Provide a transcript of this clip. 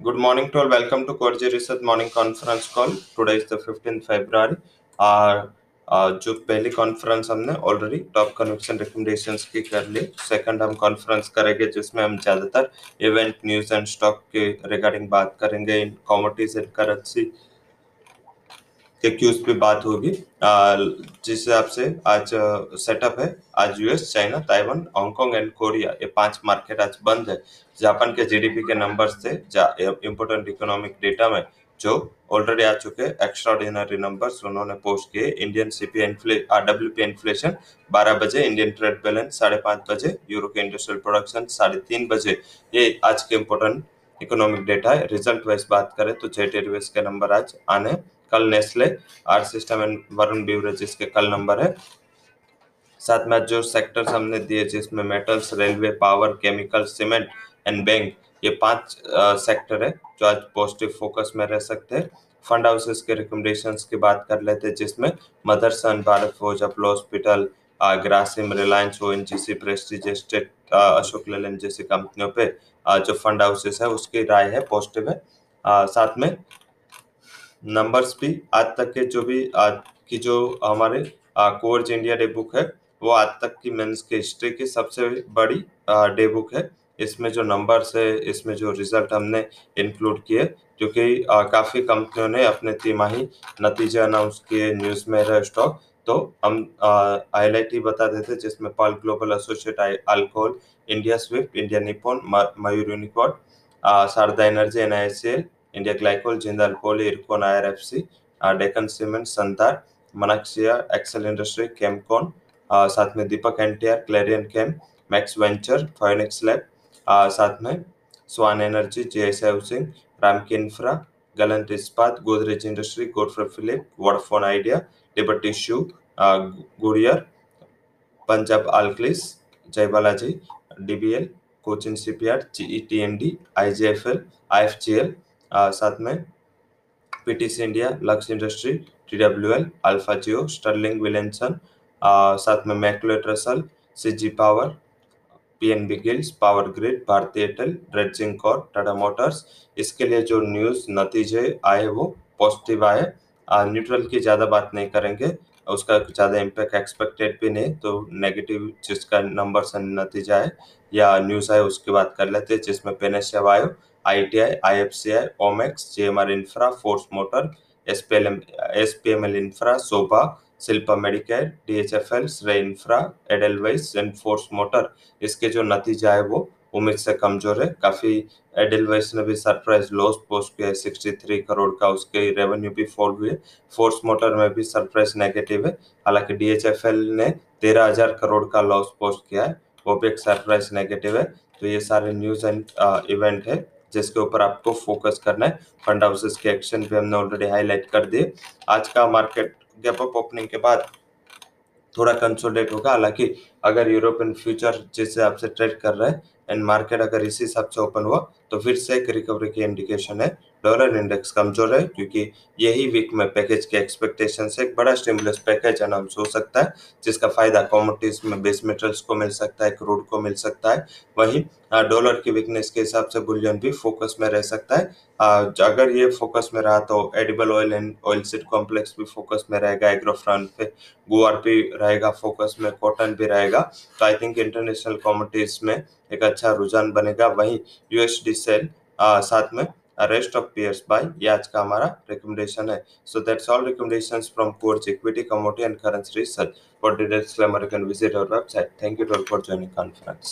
Good morning to all. Welcome to Corje Research Morning Conference Call. Today is the 15th February. Uh, uh, जो पहली conference हमने already top conviction recommendations की कर ली second हम conference करेंगे जिसमें हम ज़्यादातर इवेंट न्यूज़ एंड स्टॉक के रिगार्डिंग बात करेंगे इन कॉमोडिटीज एंड करेंसी के क्यूज पे बात होगी। जिस हिसाब से आज सेटअप है, आज US China Taiwan Hong Kong and Korea ये पाँच मार्केट आज बंद है। जापान के जीडीपी के नंबर्स थे इम्पोर्टेंट इकोनॉमिक डेटा में जो ऑलरेडी आ चुके एक्स्ट्राऑर्डिनरी नंबर्स उन्होंने पोस्ट किए। Indian CP W P inflation 12 बजे इंडियन ट्रेड बैलेंस साढ़े पाँच बजे यूरो के इंडस्ट्रियल प्रोडक्शन साढ़े तीन बजे। ये आज के इम्पोर्टेंट इकोनॉमिक डेटा है। रिज़ल्ट वाइज बात करें तो जेट एयरवेज के नंबर आज आने कल Nestle, R System and Varun Beverages के कल नंबर है। साथ में जो सेक्टर्स हमने दिए, जिसमें metals railway power chemical cement and bank ये पाँच सेक्टर है, जो आज पॉजिटिव फोकस में रह सकते हैं। फंड हाउसेस के रिकमेंडेशन की बात कर लेते हैं, जिसमें Motherson Bharat Forge Apollo Hospital Grasim Reliance O N G C Prestige State Ashok Leyland जैसी कंपनियों पे जो फंड हाउसेस है, उसकी राय है पॉजिटिव है। साथ में नंबर्स भी आज तक के जो भी, आज की जो हमारे कोर्ज इंडिया डे बुक है, वो आज तक की मेंस की हिस्ट्री की सबसे बड़ी डे बुक है। इसमें जो नंबर्स है, इसमें जो रिज़ल्ट हमने इंक्लूड किए क्योंकि काफ़ी कंपनियों ने अपने तिमाही नतीजे अनाउंस किए न्यूज़ में रहे स्टॉक तो हम हाईलाइट ही बता देते, जिसमें पाल Global Associate Alcohol India Swift India Nippon Mayur यूनिकॉर्ड Sharda Energy NICL India Glycol Jindal Poly IRCON IRFC Deccan Cement संतार Manaksia Excel industry Chemcon साथ में Deepak NTR Clarion Chem Max Venture फाइनेक्स lab साथ में Swan Energy JS Housing Ramky Infra Gallantt Ispat Godrej Industry Godfrey Phillip Vodafone Idea Liberty Shoe गुरियर Punjab Alkalis Jai Balaji DBL Cochin CPR GETND IGFL IFGL साथ में PTC India Lux Industry T W L Alpha Geo Sterling Wilson साथ में मैकुलेट Russell CG Power PNB Gilts Power Grid भारतीय Airtel Dredging Corp Tata Motors इसके लिए जो news नतीजे आए वो पॉजिटिव आए। न्यूट्रल की ज़्यादा बात नहीं करेंगे। उसका ज़्यादा इम्पैक्ट एक्सपेक्टेड भी नहीं तो नेगेटिव जिसका नंबर नतीजा है या न्यूज़ आए उसकी बात कर लेते हैं जिसमें Panacea Bio Motor S P L M S P M L Infra SOBA, Shilpa Medicare D H F L Srei Infra Edelweiss and Force Motor इसके जो नतीजा है वो उम्मीद से कमज़ोर है। काफ़ी एडेलवाइस ने भी सरप्राइज़ लॉस पोस्ट किया है 63 करोड़ का उसके रेवेन्यू भी फॉल हुए। फोर्स मोटर में भी सरप्राइज़ नेगेटिव है। हालाँकि डी एच एफ़ एल ने 13000 करोड़ का लॉस पोस्ट किया है। एक सरप्राइज़ नेगेटिव है। तो ये सारे न्यूज़ एंड इवेंट है, जिसके ऊपर आपको फोकस करना है। फंड हाउसेस के एक्शन भी हमने ऑलरेडी हाईलाइट कर दिए। आज का मार्केट गैप अप ओपनिंग के बाद थोड़ा कंसोलिडेट होगा। हालाँकि अगर यूरोपियन फ्यूचर जिससे आपसे ट्रेड कर रहे हैं एंड मार्केट अगर इसी हिसाब से ओपन हुआ तो फिर से एक रिकवरी की इंडिकेशन है डॉलर इंडेक्स कमज़ोर है, क्योंकि यही वीक में पैकेज के एक्सपेक्टेशन से एक बड़ा स्टिमुलस पैकेज अनाउंस हो सकता है, जिसका फ़ायदा कॉमोडिटीज में बेस मेटल्स को मिल सकता है क्रूड को मिल सकता है। वहीं डॉलर की वीकनेस के हिसाब से बुलियन भी फोकस में रह सकता है। अगर ये फोकस में रहा तो edible oil and oil seed complex भी फोकस में रहेगा एग्रोफ्रान पे, गुआर भी रहेगा फोकस में कॉटन भी रहेगा। तो आई थिंक इंटरनेशनल कॉमोडिटीज में एक अच्छा रुझान बनेगा। वहीं यूएसडी सेल साथ में रेस्ट ऑफ़ peers बाय ये आज का हमारा रिकमेंडेशन है so that's all recommendations from course equity commodity and currency research for details disclaimer you can visit our website thank you all for joining conference